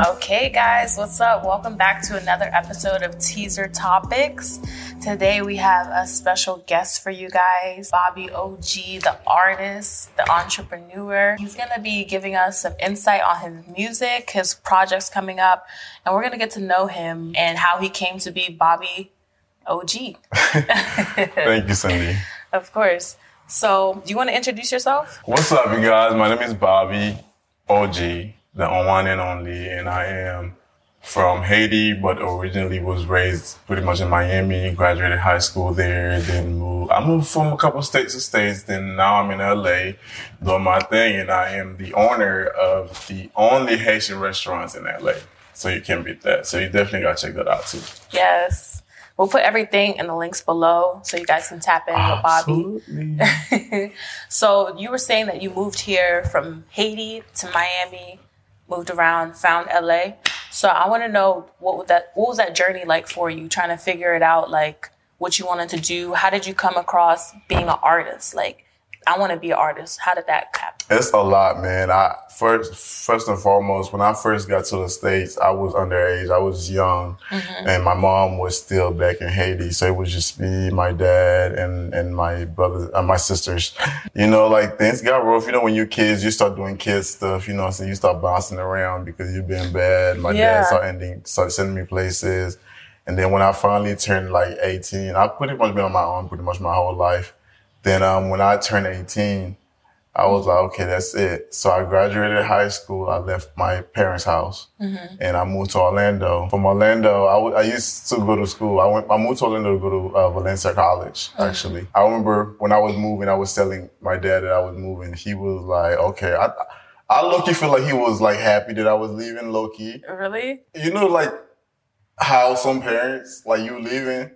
Okay, guys, what's up? Welcome back to another episode of Teazer Topics. Today we have a special guest for you guys, Boby Ohggy, the artist, the entrepreneur. He's gonna be giving us some insight on his music, his projects coming up, and we're gonna get to know him and how he came to be Boby Ohggy. Thank you, Cindy. Of course. So, do you want to introduce yourself? What's up, you guys? My name is Boby Ohggy, the one and only, and I am from Haiti, but originally was raised pretty much in Miami. Graduated high school there, then moved. I moved from a couple states to states. Then now I'm in LA doing my thing, and I am the owner of the only Haitian restaurants in LA. So you can't beat that. So you definitely gotta check that out too. Yes. We'll put everything in the links below so you guys can tap in with Boby. Absolutely. so you were saying that you moved here from Haiti to Miami, moved around, found LA. So I want to know what that what was that journey like for you, trying to figure it out, like what you wanted to do. How did you come across being an artist? Like I want to be an artist. How did that happen? It's a lot, man. I first, first and foremost, when I first got to the states, I was underage. I was young, Mm-hmm. and my mom was still back in Haiti. So it was just me, my dad, and and my brothers, and my sisters. You know, like things got rough. You know, when you're kids, you start doing kids stuff. You know, so you start bouncing around because you've been bad. My Yeah. dad started ending, started sending me places, and then when I finally turned like 18, I've pretty much been on my own pretty much my whole life. Then um, when I turned 18, I was like, okay, that's it. So I graduated high school. I left my parents' house and I moved to Orlando. From Orlando, I, w- I used to go to school. I went. I moved to Orlando to go to uh, Valencia College. Actually, I remember when I was moving, I was telling my dad that I was moving. He was like, okay. I, I low feel like he was like happy that I was leaving low key. Really? You know, like how some parents like you leaving.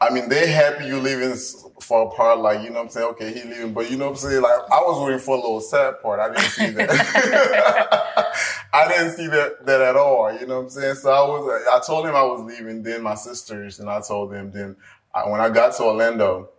I mean, they happy you leaving for a part, like, you know what I'm saying? Okay, he leaving, but you know what I'm saying? Like, I was waiting for a little sad part. I didn't see that. I didn't see that, that at all. You know what I'm saying? So I was, I told him I was leaving, then my sisters, and I told them, then I, when I got to Orlando,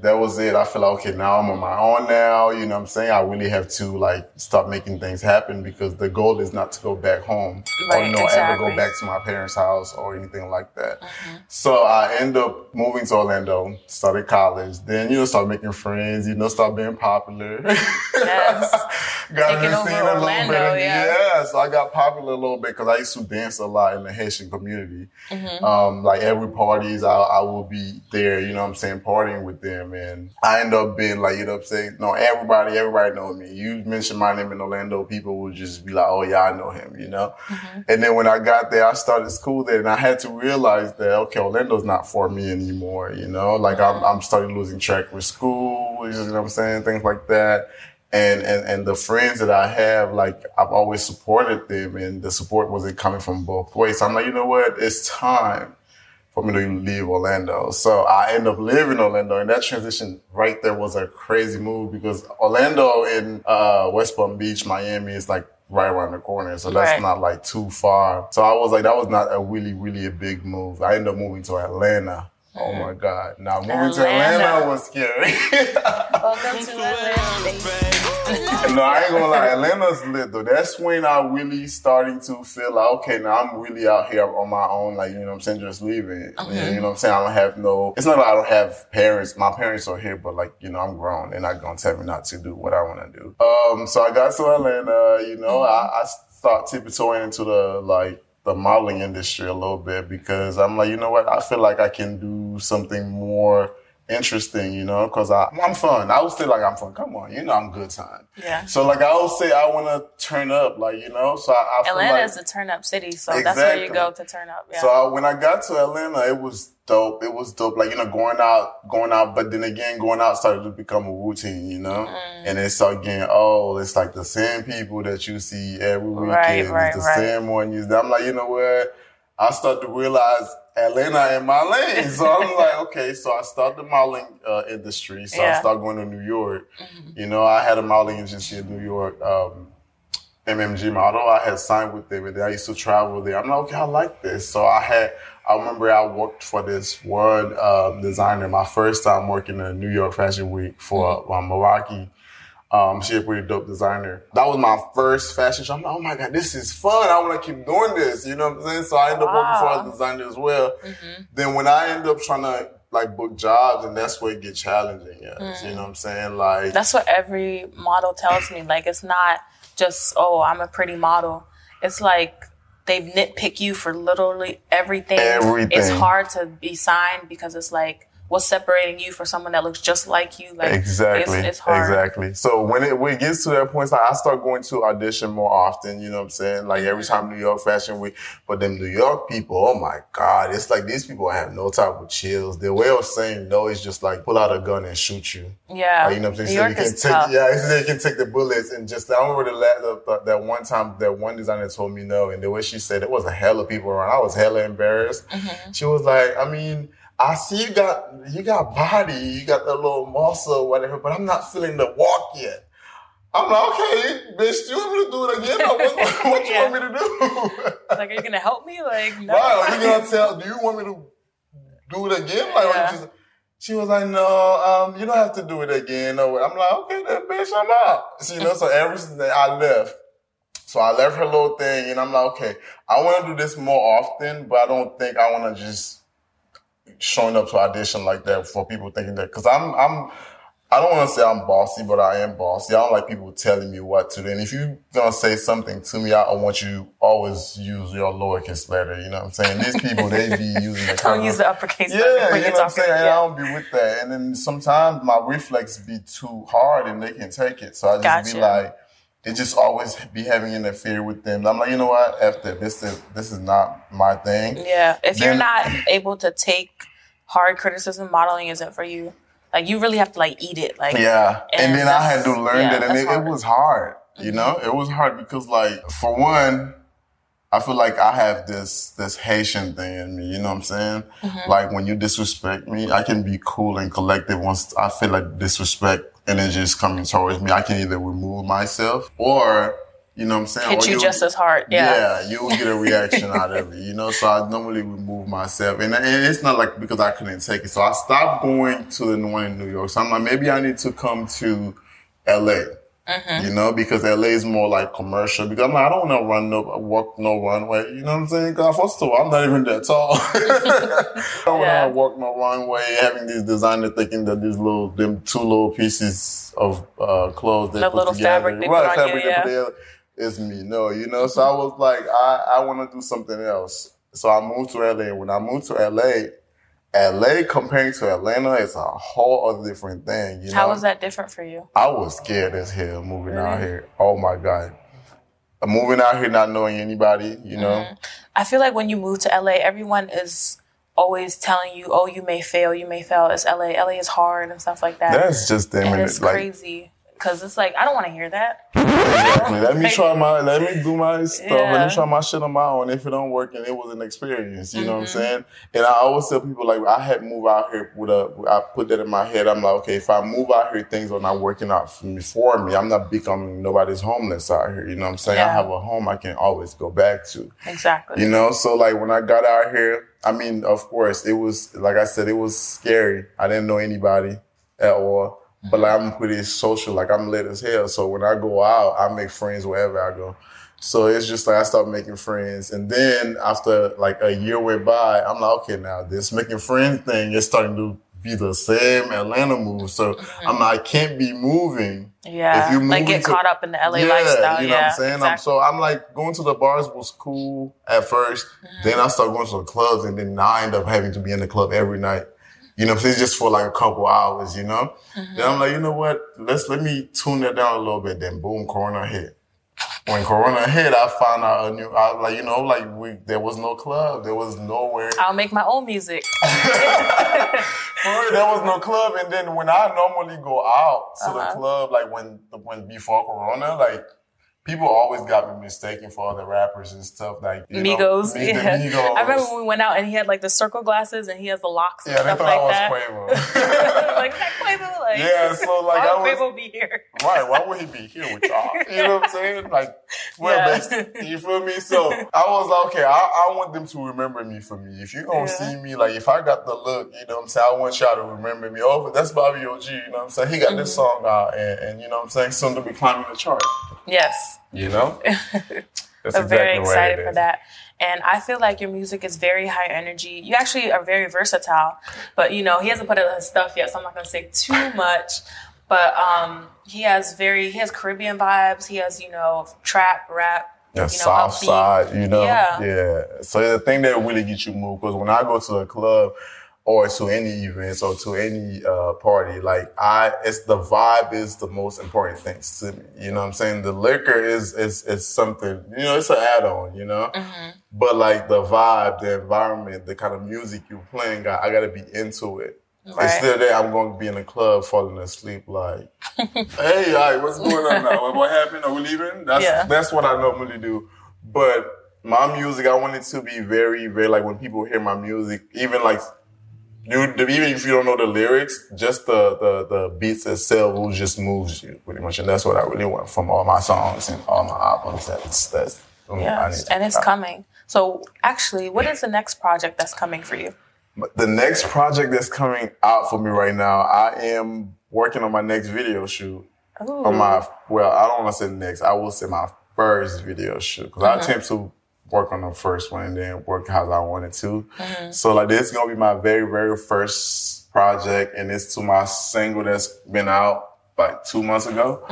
that was it. I feel like, okay, now I'm on my own now. You know what I'm saying? I really have to like start making things happen because the goal is not to go back home or, you know, ever go back to my parents' house or anything like that. So I end up moving to Orlando, started college, then, you know, start making friends, you know, start being popular. Yes. got Taking in the over a little Orlando, bit. yeah. so I got popular a little bit because I used to dance a lot in the Haitian community. Mm-hmm. Um, like every parties, I, I will be there, you know what I'm saying, partying with them. And I end up being like, you know what I'm saying, no, everybody, everybody knows me. You mention my name in Orlando, people will just be like, oh yeah, I know him, you know? Mm-hmm. And then when I got there, I started school there and I had to realize that, okay, Orlando's not for me anymore, you know? Like I'm, I'm starting losing track with school, you know what I'm saying? Things like that. And, and, and the friends that I have, like I've always supported them and the support wasn't coming from both ways. So I'm like, you know what? It's time for me to leave Orlando. So I end up living Orlando and that transition right there was a crazy move because Orlando in uh, West Palm Beach, Miami is like right around the corner. So that's Right. not like too far. So I was like, that was not a really, really a big move. I ended up moving to Atlanta. Oh my God. Now moving to Atlanta. Atlanta was scary. Welcome to Atlanta. no, I ain't gonna lie. Atlanta's lit though. That's when I really starting to feel like, okay, now I'm really out here on my own. Like, you know what I'm saying? Just leaving. Yeah, you know what I'm saying? I don't have no, it's not like I don't have parents. My parents are here, but like, you know, I'm grown. They're not gonna tell me not to do what I wanna do. Um, so I got to Atlanta, you know, I, I start tiptoeing into the, like, the modeling industry a little bit because I'm like, you know what? I feel like I can do something more interesting, you know, because I'm fun. I would say like I'm fun. Come on, you know, I'm good time. Yeah. So like I would say I want to turn up, like you know. So I, I Atlanta like, is a turn up city, so that's where you go to turn up. Yeah. so I, when I got to Atlanta, it was dope. It was dope. Like you know, going out, going out, but then again, going out started to become a routine, you know. Mm. And it started getting oh, it's like the same people that you see every weekend. Right, right, it's the right. same one. You, I'm like, you know what? I start to realize Atlanta in my lane. So I'm like, okay. So I start the modeling uh, industry. So Yeah. Mm-hmm. I start going to New York. You know, I had a modeling agency in New York. Um, MMG model. I had signed with them, and I used to travel there. I'm like, okay, I like this. So I had, I remember I worked for this one um, designer my first time working in New York Fashion Week for um, Milwaukee. Um, she a pretty dope designer. That was my first fashion show. I'm like, oh my god, this is fun. I want to keep doing this. You know what I'm saying? So I ended up Wow. working for a designer as well. Then when I end up trying to like book jobs, and that's where it gets challenging. Yes, you know what I'm saying? Like That's what every model tells me. Like it's not just oh I'm a pretty model. It's like they nitpick you for literally everything. Everything. It's hard to be signed because it's like what's separating you for someone that looks just like you. Like Exactly. it's, it's hard. Exactly. So when it when it gets to that point, it's like I start going to audition more often. You know what I'm saying? Like every time New York Fashion Week, but them New York people, oh my god, it's like these people have no type of chills. Their way of saying no is just like pull out a gun and shoot you. Yeah. Like, you know what I'm saying? New? York so you can is take, tough. yeah, so they can take the bullets and just. I remember the, the, the that one time that one designer told me no, and the way she said it was a hell of people around. I was hella embarrassed. Mm-hmm. She was like, I mean. I see you got you got body, you got that little muscle, whatever, but I'm not feeling the walk yet. I'm like, okay, bitch, you want me to do it again? Or what, what you Yeah. want me to do? Like, are you gonna help me? Like, no. Right, are you gonna tell? Do you want me to do it again? Like, Yeah. just, she was like, no, um, you don't have to do it again. I'm like, okay, then, bitch, I'm out. So, you know, so ever since then, I left. So I left her little thing, and I'm like, okay, I want to do this more often, but I don't think I want to just showing up to audition like that for people thinking that because I'm I'm I don't want to say I'm bossy, but I am bossy. I don't like people telling me what to do. And if you're gonna say something to me, I, want you always use your lowercase letter. You know what I'm saying? These people they be using the Don't use the uppercase. yeah, letter you know what I'm saying? And I don't be with that. And then sometimes my reflex be too hard and they can take it. So I just be like, it just always be having interfere with them. I'm like, you know what? After this is this is not my thing. Yeah. If you're not able to take hard criticism, modeling isn't for you. Like you really have to like eat it. Like Yeah. And, And then I had to learn yeah, that and it, it. Mm-hmm. was hard. You know? It was hard because like for one, I feel like I have this this Haitian thing in me, you know what I'm saying? Mm-hmm. Like when you disrespect me, I can be cool and collected once I feel like disrespect energy is coming towards me. I can either remove myself or you know what I'm saying? hit or you just as hard. Yeah. yeah, you will get a reaction out of it, you know. So I normally remove myself, and, and it's not like because I couldn't take it. So I stopped going to the one in New York. So I'm like, maybe I need to come to LA, Mm-hmm. you know, because LA is more like commercial. Because I'm like, I don't want to run no walk no runway, you know what I'm saying? Because first of all, I'm not even that tall. I don't Yeah. want to walk no runway, having these designers thinking that these little them two little pieces of uh, clothes they The put little together, fabric they right? put on you, fabric they yeah. together it's me. No, you know. So I was like, I, I want to do something else. So I moved to LA. When I moved to LA, LA comparing to Atlanta is a whole other different thing. You know, How was that different for you? I was scared as hell moving out here. Oh my god, moving out here not knowing anybody. You know, Mm-hmm. I feel like when you move to LA, everyone is always telling you, "Oh, you may fail, you may fail. It's LA. LA is hard and stuff like that." that's just them. and And it's like, crazy because it's like I don't want to hear that. Exactly. Let me try my, let me do my stuff. Let me try my shit on my own. If it don't work, and it was an experience, you know what I'm Mm-hmm. saying? And I always tell people like, I had moved out here with a, I put that in my head. I'm like, okay, if I move out here, things are not working out for me. For me, I'm not becoming nobody's homeless out here. You know what I'm saying? I have a home I can always go back to. Exactly. You know, so like when I got out here, I mean, of course, it was like I said, it was scary. I didn't know anybody at all. But like I'm pretty social, like I'm lit as hell. So when I go out, I make friends wherever I go. So it's just like I start making friends. And then after like a year went by, I'm like, okay, now this making friends thing is starting to be the same Atlanta move. So mm-hmm. I'm like, I can't be moving yeah. if you like get into- caught up in the LA yeah, lifestyle. You know yeah. what I'm saying? I'm, so I'm like going to the bars was cool at 1st mm-hmm. Then I start going to the clubs, and then now I end up having to be in the club every night. You know, if it's just for like a couple hours. You know. Then I'm like, you know what? Let's let me tune that down a little bit. Then boom, Corona hit. When Corona hit, I found out a new. I was like, you know, like we there was no club, there was nowhere. I'll make my own music. For real, there was no club, and then when I normally go out to the Uh-huh. club, like when when before Corona, like people always got me mistaken for other rappers and stuff like you Migos. Mi- the yeah. Migos. I remember when we went out and he had like the circle glasses and he has the locks and yeah, they stuff thought like I that. was Quavo. like that Quavo. Like, Yeah, so, like, I was- Quavo be here? Right, why would he be here with y'all? You know what I'm saying? Like, we're Yeah. besties. You feel me? So I was like, okay, I, I want them to remember me for me. If you gonna Yeah. see me, like, if I got the look, you know what I'm saying? I want y'all to remember me. Oh, that's Boby Ohggy, you know what I'm saying? He got this Mm-hmm. song out, and, and you know what I'm saying? Soon to be climbing the chart. Yes. You know? That's I'm very exactly what excited for that. And I feel like your music is very high energy. You actually are very versatile. But you know, he hasn't put out his stuff yet, so I'm not gonna say too much. But um he has very he has Caribbean vibes, he has, you know, trap, rap, The you know, soft upbeat. side, you know? Yeah. Yeah. So the thing that really gets you moved, because when I go to a club or to any events or to any uh, party, like I, it's the vibe is the most important thing to me. You know what I'm saying? The liquor is, is, is something, you know, it's an add-on, you know? Mm-hmm. But like the vibe, the environment, the kind of music you're playing, I, I gotta be into it. Right. Instead of that, I'm going to be in the club falling asleep like, hey, all right, what's going on now? What, what happened? Are we leaving? That's, Yeah. that's what I normally do. But my music, I want it to be very, very, like when people hear my music, even like, you, even if you don't know the lyrics, just the, the, the beats itself will just moves you pretty much. And that's what I really want from all my songs and all my albums. That's, that's, I Yes. And it's coming. So actually, what is the next project that's coming for you? The next project that's coming out for me right now, I am working on my next video shoot. Ooh. On my well, I don't want to say next. I will say my first video shoot because I mm-hmm. attempt to work on the first one and then work how I wanted to. So like this is gonna be my very very first project, and it's to my single that's been out like two months ago,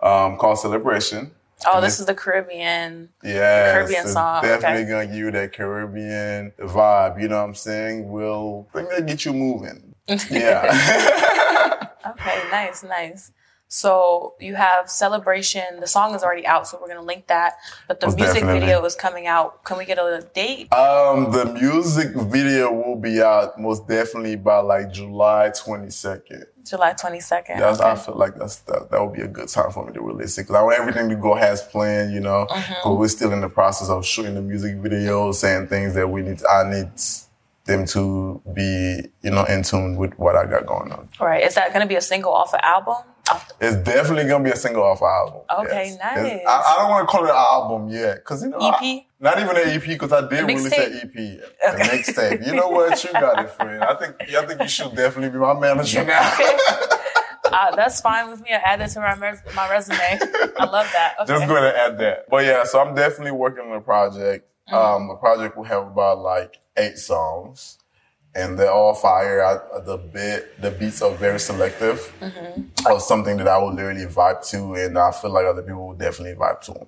um, called Celebration. Oh, And this is the Caribbean. Yeah, Caribbean it's song, Definitely okay. gonna give you that Caribbean vibe. You know what I'm saying? Will get you moving. Yeah. Okay, nice, nice. So you have celebration. The song is already out, so we're gonna link that. But the Most music definitely. video is coming out. Can we get a date? um, the music video will be out most definitely by like July 22nd. July twenty second. That's, I feel like that's that, that would be a good time for me to release it because I want everything to go as planned. You know, Mm-hmm. but we're still in the process of shooting the music video, saying things that we need. I need them to be, you know, in tune with what I got going on. Right. Is that gonna be a single off an album? It's definitely gonna be a single off album. Okay, It's- nice. I, I don't want to call it an album yet, because you know, EP? I- not even an EP, because I did release an EP, a mixtape. You know what? You got it, friend. I think I think you should definitely be my manager now. uh, that's fine with me. I add that to my res- my resume. I love that. Okay. Just going to add that. But yeah, so I'm definitely working on a project. Mm-hmm. Um, the project will have about like eight songs, and they're all fire. I, the bit, the beats are very selective, Mm-hmm. or something that I will literally vibe to, and I feel like other people will definitely vibe to them.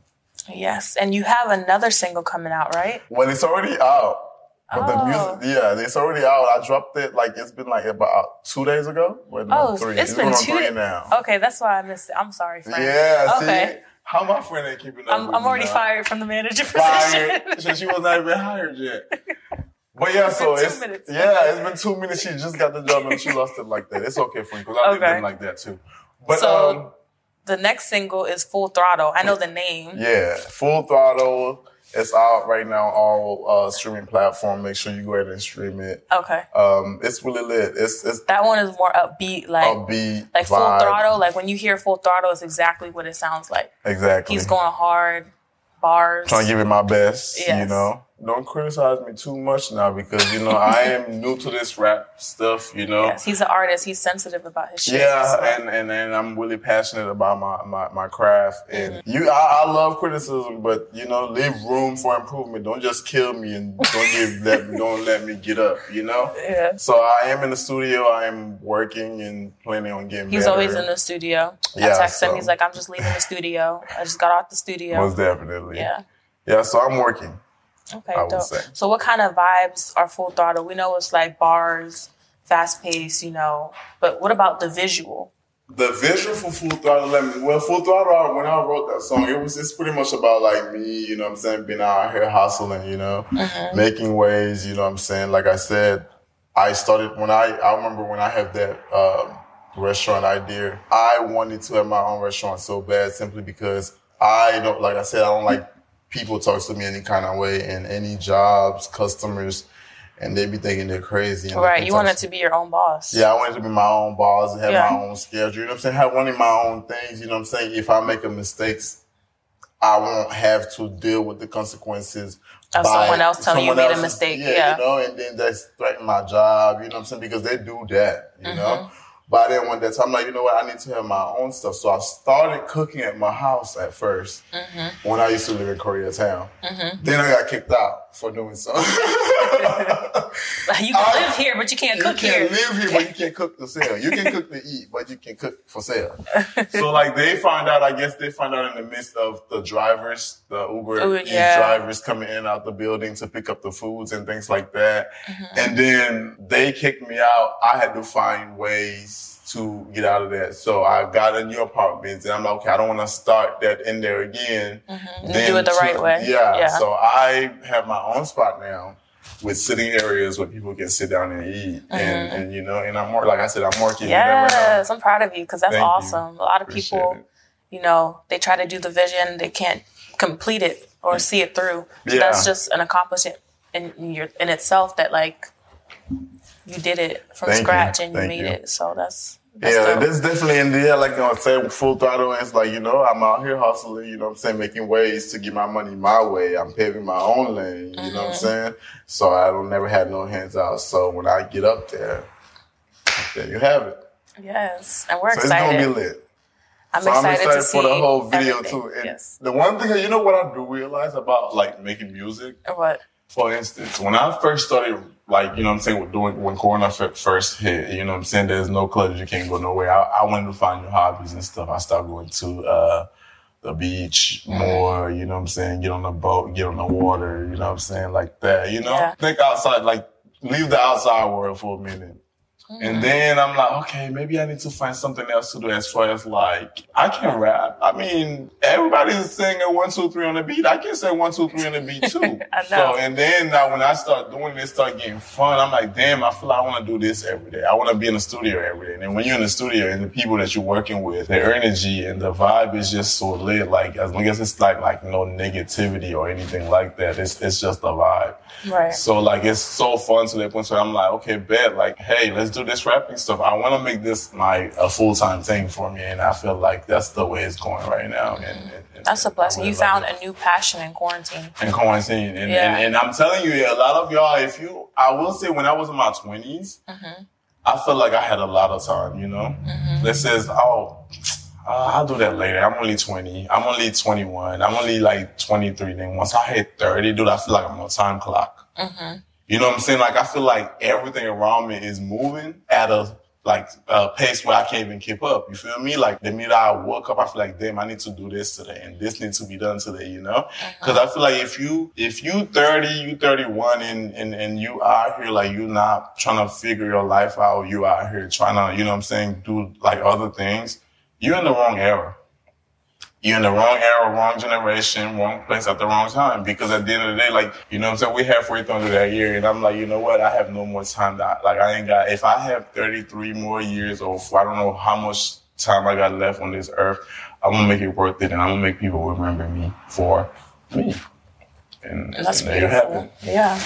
Yes, and you have another single coming out, right? Well, it's already out. But Oh. the music, yeah, it's already out. I dropped it like it's been like about two days ago. Well, no, Oh, three. it's been two. three now. Okay, that's why I missed it. I'm sorry, friend. Yeah, Okay. see, how my friend ain't keeping up. I'm, I'm already now? fired from the manager Fired. position. so she was not even hired yet. But yeah, so two it's minutes. yeah, it's been two minutes. She just got the job and she lost it like that. It's okay for because I've Okay. been like that too. But So- um, the next single is Full Throttle. I know the name. yeah, full throttle. It's out right now on all uh, streaming platform. Make sure you go ahead and stream it. Okay. Um, it's really lit. It's it's That one is more upbeat, like upbeat, like Full. Throttle. Like when you hear Full Throttle, it's exactly what it sounds like. Exactly. He's going hard, bars. trying to give it my best. You know, don't criticize me too much now because you know I am new to this rap stuff. You know. Yes, he's an artist. He's sensitive about his shit. Yeah, so- and, and and I'm really passionate about my my, my craft. And Mm-hmm. you, I, I love criticism, but you know, leave room for improvement. Don't just kill me and don't give let don't let me get up. You know. yeah. So I am in the studio. I am working and planning on getting. He's better. always in the studio. I Yeah, text him. He's like, I'm just leaving the studio. I just got out the studio. Most definitely. Yeah. Yeah. So I'm working. Okay, dope. say. So what kind of vibes are full throttle? We know it's like bars, fast pace, you know. But what about the visual? The visual for Full Throttle, let me, well, Full Throttle, when I wrote that song, it was, it's pretty much about like me, you know what I'm saying, being out here hustling, you know, making ways, you know what I'm saying. Like I said, I started when I, I remember when I had that, um, restaurant idea, I wanted to have my own restaurant so bad simply because I don't, like I said, I don't like people talk to me any kind of way and any jobs, customers, and they be thinking they're crazy. Right. You wanted to be your own boss. Yeah, I wanted to be my own boss and have Yeah. my own schedule. You know what I'm saying? Have one of my own things. You know what I'm saying? If I make a mistakes, I won't have to deal with the consequences. Of someone else telling you someone made a mistake, Yeah, yeah. you know, and then that's threatening my job. You know what I'm saying? Because they do that. You Mm-hmm. know. But then one that time, I'm like, you know what? I need to have my own stuff. So I started cooking at my house at 1st Mm-hmm. when I used to live in Koreatown. Then I got kicked out for doing so. You can live here, but you can't cook here. You can live here, but you can't cook to sell. You can cook to eat, but you can cook for sale. so like they find out, I guess they find out in the midst of the drivers, the Uber Ooh, yeah. drivers coming in out the building to pick up the foods and things like that. Mm-hmm. And then they kicked me out. I had to find ways to get out of that. So I got a new apartment and I'm like, okay, I don't want to start that in there again. Mm-hmm. You do it the right way. Yeah. Yeah. So I have my own spot now with sitting areas where people can sit down and eat. And, and you know, and I'm more, like I said, I'm working. You. Mm-hmm. Yes, I'm proud of you because that's Thank you. awesome. A lot of Appreciate people, it. you know, they try to do the vision, they can't complete it or see it through. So Yeah. That's just an accomplishment in your in itself that like you did it from Thank you. scratch and you Thank made you. it. So that's, that's Yeah, dope. that's definitely in there. Like I say, full throttle. It's like you know, I'm out here hustling. You know, what I'm saying, making ways to get my money my way. I'm paving my own lane. You know Mm-hmm. what I'm saying? So I don't never had no hands out. So when I get up there, there you have it. yes, and we're So it's gonna be lit. I'm So excited, I'm excited for the whole video everything. too. And yes. the one thing, you know, what I do realize about like making music. What? For instance, when I first started, like, you know what I'm saying, doing, when Corona f- first hit, you know what I'm saying, there's no clubs, you can't go nowhere. I, I wanted to find new hobbies and stuff. I started going to, uh, the beach more, you know what I'm saying, get on the boat, get on the water, you know what I'm saying, like that, you know? Yeah. Think outside, like, leave the outside world for a minute. And mm. then I'm like, okay, maybe I need to find something else to do as far as like, I can rap. I mean, everybody's singing one, two, three on the beat. I can say one, two, three on the beat too. So, and then now when I start doing this, start getting fun, I'm like, damn, I feel like I want to do this every day. I want to be in the studio every day. And then when you're in the studio and the people that you're working with, their energy and the vibe is just so lit. Like, as long as it's like, like no negativity or anything like that, it's, it's just a vibe. Right. So like it's so fun to the point where I'm like, okay, bet, like, hey, let's do this rapping stuff. I want to make this my a full time thing for me, and I feel like that's the way it's going right now. And, and- and That's a blessing. You found it. a new passion in quarantine. in quarantine, and, Yeah. and I'm telling you, a lot of y'all, if you, I will say, when I was in my 20s, Mm-hmm. I felt like I had a lot of time. You know, that says, oh. Uh, I'll do that later. I'm only 20. I'm only 21. I'm only like 23. Then once I hit 30, dude, I feel like I'm on a time clock. You know what I'm saying? Like I feel like everything around me is moving at a like a pace where I can't even keep up. You feel me? Like the minute I woke up, I feel like, damn, I need to do this today, and this needs to be done today. You know? Uh-huh. Because I feel like if you if you 30, you 31, and and and you out here like you're not trying to figure your life out, you out here trying to, you know what I'm saying, do like other things, you're in the wrong era you're in the wrong era, wrong generation, wrong place at the wrong time. Because at the end of the day, like, you know what I'm saying? We're halfway through that year and I'm like, you know what? I have no more time that, like, I ain't got, if I have 33 more years or I don't know how much time I got left on this earth, I'm gonna make it worth it and I'm gonna make people remember me for me. And, That's and you have beautiful. Yeah.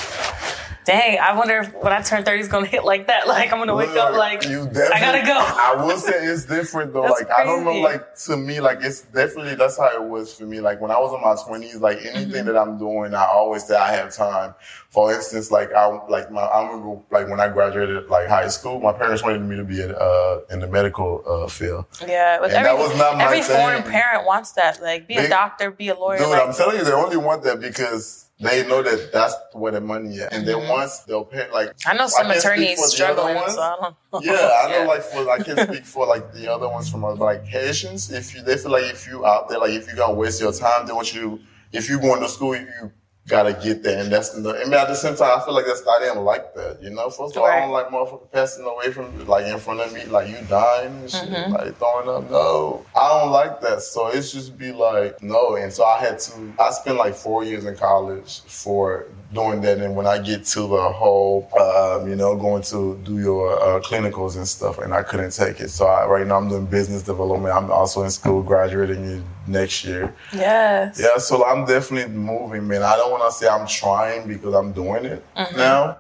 Dang, I wonder if when I turn 30 is gonna hit like that. Like I'm gonna wake up like you I gotta go. I will say it's different though. Like I don't know, like to me, like it's definitely that's how it was for me. Like when I was in my twenties, like anything Mm-hmm. that I'm doing, I always say I have time. For instance, like I like my I remember like when I graduated like high school, my parents wanted me to be in, uh, in the medical uh, field. Yeah, And every, that was not my every foreign parent wants that. Like be a doctor, be a lawyer. Dude, like, I'm telling you, they only want that because they know that that's where the money is. And then once they'll pay, like. I know some can't attorneys other struggling, so I. Yeah, I know. Like for I can speak for like the other ones from but like Haitians, if you they feel like if you out there, like if you gonna waste your time, they want you. If you going to school, you gotta get there, and that's. Mean, at the same time, I feel like that's I didn't like that. You know, first of all, I don't like motherfucker passing away from like in front of me, like you dying and shit, Mm-hmm. like throwing up. No, I don't like that. So it's just be like no, and so I had to. I spent like four years in college for doing that, and when I get to the whole, um, you know, going to do your uh, clinicals and stuff, and I couldn't take it. So I, right now I'm doing business development. I'm also in school, graduating next year. Yes. Yeah, so I'm definitely moving, man. I don't want to say I'm trying because I'm doing it Mm-hmm. now,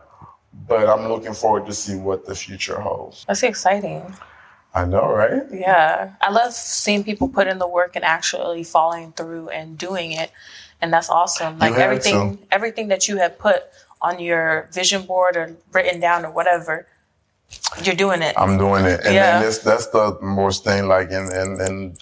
but I'm looking forward to see what the future holds. That's exciting. I know, right? Yeah. I love seeing people put in the work and actually following through and doing it. And that's awesome. Like everything to. everything that you have put on your vision board or written down or whatever, you're doing it. I'm doing it, and Yeah. then that's that's the most thing. Like, and and and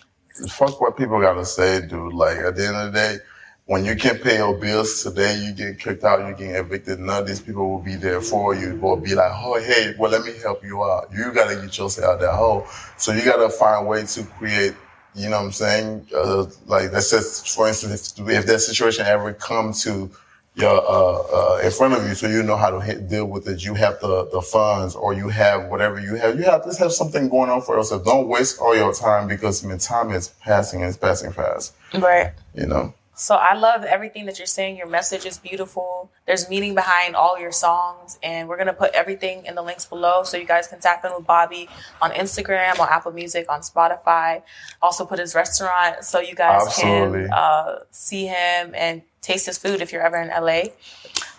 fuck what people gotta say, dude. Like at the end of the day, when you can't pay your bills today, you get kicked out, you get evicted. None of these people will be there for you. Will be like, oh hey, well let me help you out. You gotta get yourself out of that hole. So you gotta find a way to create. You know what I'm saying? Uh, like that's just, for instance, if, if that situation ever come to your uh, uh, in front of you, so you know how to hit, deal with it. You have the the funds, or you have whatever you have. You have just have something going on for yourself. Don't waste all your time because I mean, time is passing and it's passing fast. right. You know. So I love everything that you're saying. Your message is beautiful. There's meaning behind all your songs, and we're gonna put everything in the links below so you guys can tap in with Boby on Instagram, on Apple Music, on Spotify. Also put his restaurant so you guys Absolutely. can uh, see him and taste his food if you're ever in LA.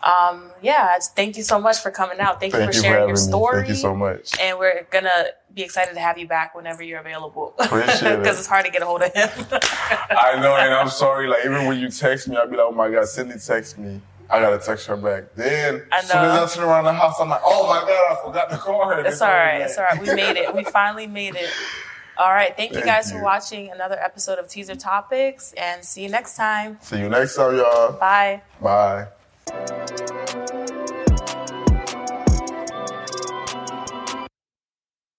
Um, yeah, thank you so much for coming out. Thank, Thank you for you sharing having your me. story. Thank you so much. And we're gonna be excited to have you back whenever you're available. Oh, Appreciate it. Because it's hard to get a hold of him. I know, and I'm sorry. Like even when you text me, I'll be like, "Oh my god, Cindy text me." I gotta text her back. Then, as soon as. I turn around the house, I'm like, "Oh my god, I forgot to call her." It's all right. It's all right. We made it. We finally made it. All right. Thank you guys you. for watching another episode of Teazer Topics and see you next time. See you next time, y'all. Bye. Bye.